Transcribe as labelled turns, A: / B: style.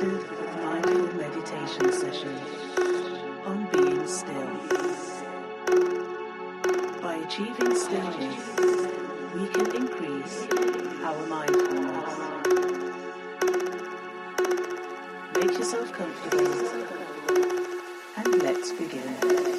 A: guided mindful meditation session on being still. By achieving stillness, we can increase our mindfulness. Make yourself comfortable and let's begin.